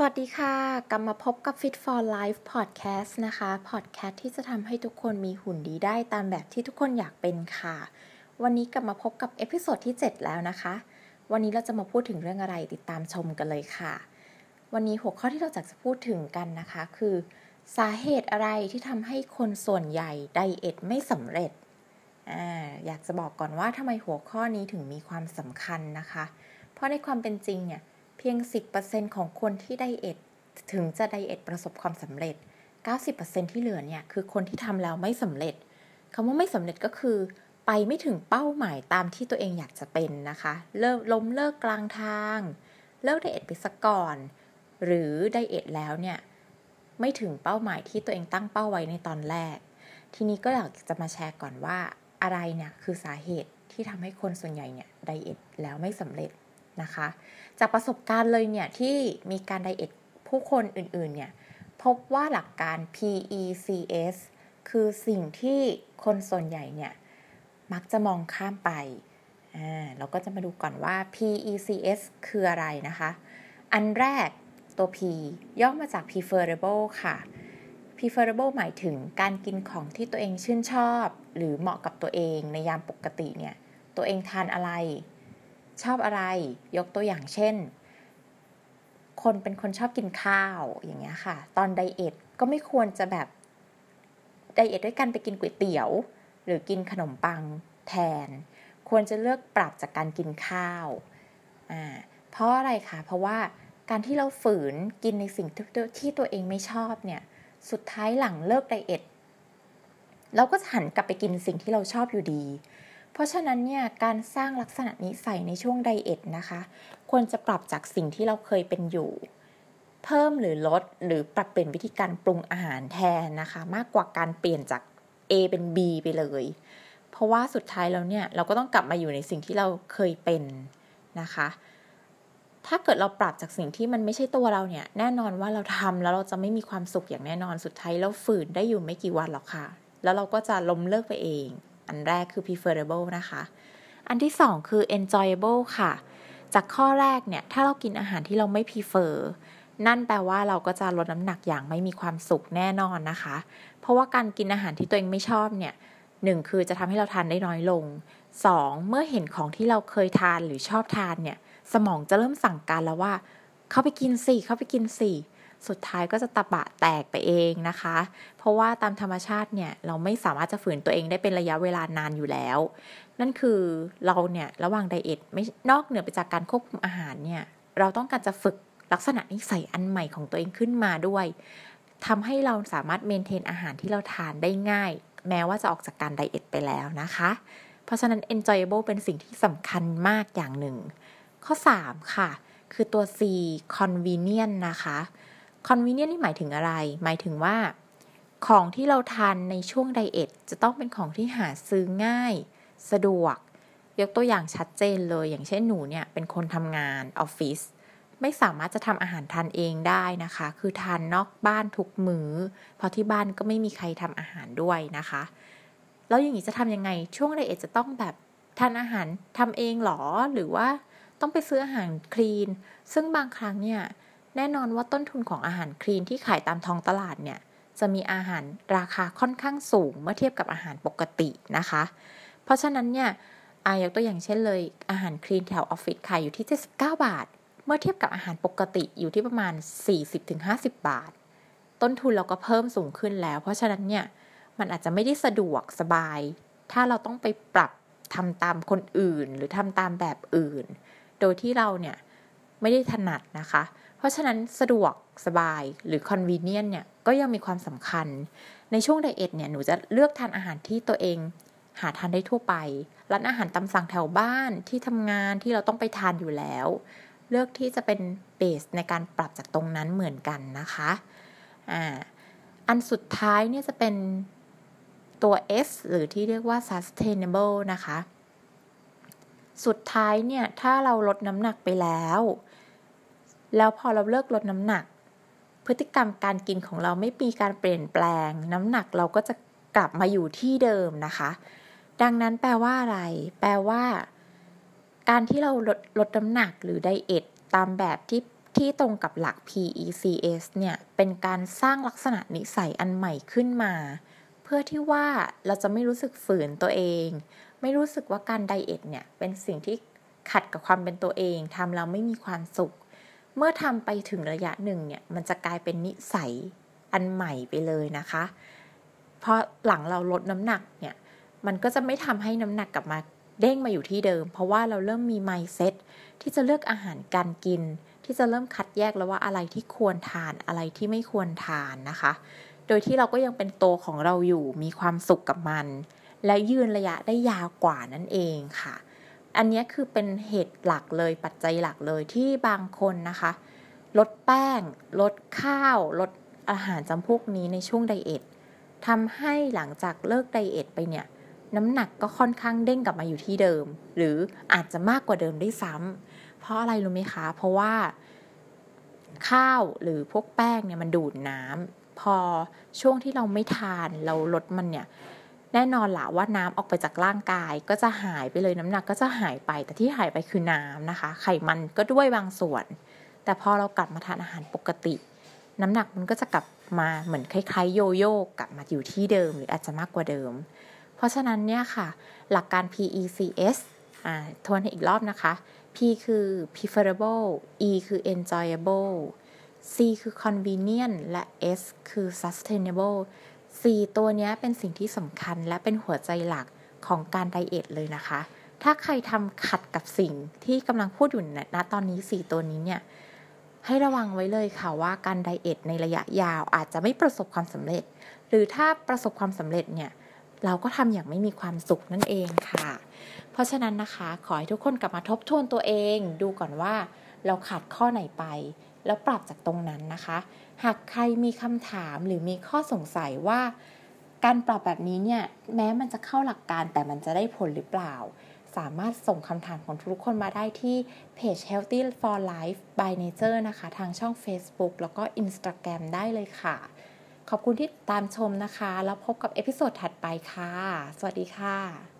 สวัสดีค่ะ กลับมาพบกับ Fit for Life Podcast นะคะ Podcast ที่จะทำให้ทุกคนมีหุ่นดีได้ตามแบบที่ทุกคนอยากเป็นค่ะ วันนี้กลับมาพบกับ episode ที่ 7 แล้วนะคะ วันนี้เราจะมาพูดถึงเรื่องอะไรติดตามชมกันเลยค่ะ วันนี้หัวข้อที่เราจะพูดถึงกันนะคะ คือ สาเหตุอะไรที่ทำให้คนส่วนใหญ่ diet ไม่สำเร็จอ่าอยากจะบอกก่อนว่าทำไมหัวข้อนี้ถึงมีความสำคัญนะคะ เพราะในความเป็นจริงเนี่ย เพียง 10%ของคนที่ไดเอทถึงจะไดเอทประสบความสำเร็จ 90%ที่เหลือเนี่ยคือคนที่ทำแล้วไม่สำเร็จคำว่าไม่สำเร็จก็คือ ไปไม่ถึงเป้าหมายตามที่ตัวเองอยากจะเป็นนะคะ เลิกล้มเลิกกลางทาง เลิกไดเอทไปสักก่อน หรือไดเอทแล้วเนี่ยไม่ถึงเป้าหมายที่ตัวเองตั้งเป้าไว้ในตอนแรก ทีนี้ก็อยากจะมาแชร์ก่อนว่าอะไรเนี่ยคือสาเหตุที่ทำให้คนส่วนใหญ่เนี่ยไดเอทแล้วไม่สำเร็จ นะคะ จากประสบการณ์เลยเนี่ยที่มีการไดเอทผู้คนอื่นๆเนี่ยพบว่าหลักการ PECS คือสิ่งที่คนส่วนใหญ่เนี่ยมักจะมองข้ามไป เราก็จะมาดูก่อนว่า PECS คืออะไรนะคะ อันแรกตัว P ย่อมาจาก preferable ค่ะ preferable หมายถึงการกินของที่ตัวเองชื่นชอบ หรือเหมาะกับตัวเองในยามปกติเนี่ย ตัวเองทานอะไร ชอบอะไร ยกตัวอย่างเช่น คนเป็นคนชอบกินข้าวอย่างเงี้ยค่ะ ตอนไดเอทก็ไม่ควรจะแบบไดเอทด้วยกันไปกินก๋วยเตี๋ยว หรือกินขนมปังแทน ควรจะเลือกปรับจากการกินข้าวอ่าเพราะอะไรคะเพราะว่าการที่เราฝืนกินในสิ่งที่ตัวเองไม่ชอบเนี่ยสุดท้ายหลังเลิกไดเอทเราก็จะหันกลับไปกินสิ่งที่เราชอบอยู่ดี เพราะฉะนั้นเนี่ยการสร้างลักษณะนิสัยในช่วงไดเอทนะคะ ควรจะปรับจากสิ่งที่เราเคยเป็นอยู่ เพิ่มหรือลดหรือปรับเปลี่ยนวิธีการปรุงอาหารแทนนะคะ มากกว่าการเปลี่ยนจาก A เป็น B ไปเลย เพราะว่าสุดท้ายแล้วเนี่ยเราก็ต้องกลับมาอยู่ในสิ่งที่เราเคยเป็นนะคะ ถ้าเกิดเราปรับจากสิ่งที่มันไม่ใช่ตัวเราเนี่ย แน่นอนว่าเราทำแล้วเราจะไม่มีความสุขอย่างแน่นอนสุดท้ายเราฝืนได้อยู่ไม่กี่วันหรอกค่ะ แล้วเราก็จะล้มเลิกไปเอง อันแรกคือ preferable นะคะ อันที่สองคือ enjoyable ค่ะ จากข้อแรกเนี่ย ถ้าเรากินอาหารที่เราไม่ prefer นั่นแปลว่าเราก็จะลดน้ำหนักอย่างไม่มีความสุขแน่นอนนะคะ เพราะว่าการกินอาหารที่ตัวเองไม่ชอบเนี่ยหนึ่งคือจะทำให้เราทานได้น้อยลง 2. เมื่อเห็นของที่เราเคยทานหรือชอบทานเนี่ย สมองจะเริ่มสั่งการแล้วว่า เข้าไปกินสิเข้าไปกินสิ สุดท้ายก็จะตะบะแตกไปเองนะคะ เพราะว่าตามธรรมชาติเนี่ยเราไม่สามารถจะฝืนตัวเองได้เป็นระยะเวลานานอยู่แล้ว นั่นคือเราเนี่ยระหว่างไดเอทไม่นอกเหนือไปจากการควบคุมอาหารเนี่ยเราต้องการจะฝึกลักษณะนิสัยอันใหม่ของตัวเองขึ้นมาด้วยทำให้เราสามารถเมนเทนอาหารที่เราทานได้ง่าย แม้ว่าจะออกจากการไดเอทไปแล้วนะคะ เพราะฉะนั้น enjoyable เป็นสิ่งที่สำคัญมากอย่างหนึ่ง ข้อ 3 ค่ะ คือตัว C convenient นะคะ convenient นี่หมายถึงอะไร หมายถึงว่า ของที่เราทานในช่วงไดเอทจะต้องเป็นของที่หาซื้อง่าย สะดวก ยกตัวอย่างชัดเจนเลย อย่างเช่นหนูเนี่ยเป็นคนทำงานออฟฟิศไม่สามารถจะทำอาหารทานเองได้นะคะ คือทานนอกบ้านทุกมือ้อ เพราะที่บ้านก็ไม่มีใครทำอาหารด้วยนะคะ แล้วอย่างนี้จะทำยังไง ช่วงไดเอทจะต้องแบบทานอาหารทำเองหรอ หรือว่าต้องไปซื้ออาหารคลีน ซึ่งบางครั้งเนี่ย แน่นอนว่าต้นทุนของอาหารคลีนที่ขายตามท้องตลาดเนี่ย จะมีอาหารราคาค่อนข้างสูงเมื่อเทียบกับอาหารปกตินะคะ เพราะฉะนั้นเนี่ยอายกตัวอย่างเช่นเลย อาหารคลีนแถวออฟฟิศขายอยู่ที่ 79 บาท เมื่อเทียบกับอาหารปกติอยู่ที่ประมาณ 40-50 บาท ต้นทุนเราก็เพิ่มสูงขึ้นแล้ว เพราะฉะนั้นเนี่ยมันอาจจะไม่ได้สะดวกสบาย ถ้าเราต้องไปปรับทำตามคนอื่น หรือทำตามแบบอื่น โดยที่เราเนี่ยไม่ได้ถนัดนะคะ เพราะฉะนั้นสะดวกสบายหรือ convenient เนี่ยก็ยังมีความสำคัญ ในช่วงไดเอทเนี่ยหนูจะเลือกทานอาหารที่ตัวเองหาทานได้ทั่วไป ร้านอาหารตามสั่งแถวบ้านที่ทำงานที่เราต้องไปทานอยู่แล้ว เลือกที่จะเป็นเบสในการปรับจากตรงนั้นเหมือนกันนะคะอ่าอันสุดท้ายเนี่ยจะเป็นตัว S หรือที่เรียกว่า sustainable นะคะ สุดท้ายเนี่ย ถ้าเราลดน้ำหนักไปแล้ว แล้วพอเราเลิกลดน้ำหนัก พฤติกรรมการกินของเราไม่มีการเปลี่ยนแปลง น้ำหนักเราก็จะกลับมาอยู่ที่เดิมนะคะ ดังนั้นแปลว่าอะไร แปลว่า การที่เราลดลดน้ำหนักหรือ diet ตามแบบที่ที่ตรงกับหลัก PECS เนี่ย เป็นการสร้างลักษณะนิสัยอันใหม่ขึ้นมา เพื่อที่ว่าเราจะไม่รู้สึกฝืนตัวเอง ไม่รู้สึกว่าการ diet เนี่ย เป็นสิ่งที่ขัดกับความเป็นตัวเองทำแล้วไม่มีความสุข เมื่อทำไปถึงระยะหนึ่งเนี่ย มันจะกลายเป็นนิสัยอันใหม่ไปเลยนะคะ เพราะหลังเราลดน้ำหนักเนี่ย มันก็จะไม่ทำให้น้ำหนักกลับมาเด้งมาอยู่ที่เดิม เพราะว่าเราเริ่มมี mindset ที่จะเลือกอาหารการกิน ที่จะเริ่มคัดแยกแล้วว่าอะไรที่ควรทานอะไรที่ไม่ควรทานนะคะ โดยที่เราก็ยังเป็นตัวของเราอยู่มีความสุขกับมัน และยืนระยะได้ยาวกว่านั่นเองค่ะ อันนี้คือเป็นเหตุหลักเลยปัจจัยหลักเลยที่บางคนนะคะ ลดแป้ง ลดข้าว ลดอาหารจำพวกนี้ในช่วงไดเอททำให้หลังจากเลิกไดเอทไปเนี่ย น้ำหนักก็ค่อนข้างเด้งกลับมาอยู่ที่เดิม หรืออาจจะมากกว่าเดิมได้ซ้ำเพราะอะไรรู้ไหมคะ เพราะว่า ข้าวหรือพวกแป้งเนี่ยมันดูดน้ำพอช่วงที่เราไม่ทานเราลดมันเนี่ย แน่นอนหละว่าน้ำออกไปจากร่างกายก็จะหายไปเลยน้ำหนักก็จะหายไป แต่ที่หายไปคือน้ำนะคะ ไขมันก็ด้วยบางส่วน แต่พอเรากลับมาทานอาหารปกติ น้ำหนักมันก็จะกลับมาเหมือนคล้ายๆโยโย่กลับมาอยู่ที่เดิมหรืออาจจะมากกว่าเดิม เพราะฉะนั้นเนี่ยค่ะ หลักการ PECS อ่าทวนอีกรอบนะคะ P คือ preferable E คือ enjoyable C คือ convenient และ S คือ sustainable 4 ตัวนี้เป็นสิ่งที่สำคัญและเป็นหัวใจหลักของการไดเอทเลยนะคะ ถ้าใครทำขัดกับสิ่งที่กำลังพูดอยู่ณตอนนี้ 4 ตัวนี้เนี่ยให้ระวังไว้เลยค่ะว่าการไดเอทในระยะยาวอาจจะไม่ประสบความสำเร็จ หรือถ้าประสบความสำเร็จเนี่ยเราก็ทำอย่างไม่มีความสุขนั่นเองค่ะ เพราะฉะนั้นนะคะ ขอให้ทุกคนกลับมาทบทวนตัวเอง ดูก่อนว่าเราขาดข้อไหนไป แล้วปรับจากตรงนั้นนะคะ หากใครมีคำถามหรือมีข้อสงสัยว่า การปรับแบบนี้เนี่ยแม้มันจะเข้าหลักการแต่มันจะได้ผลหรือเปล่า สามารถส่งคำถามของทุกคนมาได้ที่เพจ Healthy for Life by Nature นะคะ ทางช่อง Facebook แล้วก็ Instagram ได้เลยค่ะ ขอบคุณที่ตามชมนะคะ แล้วพบกับ episode ถัดไปค่ะ สวัสดีค่ะ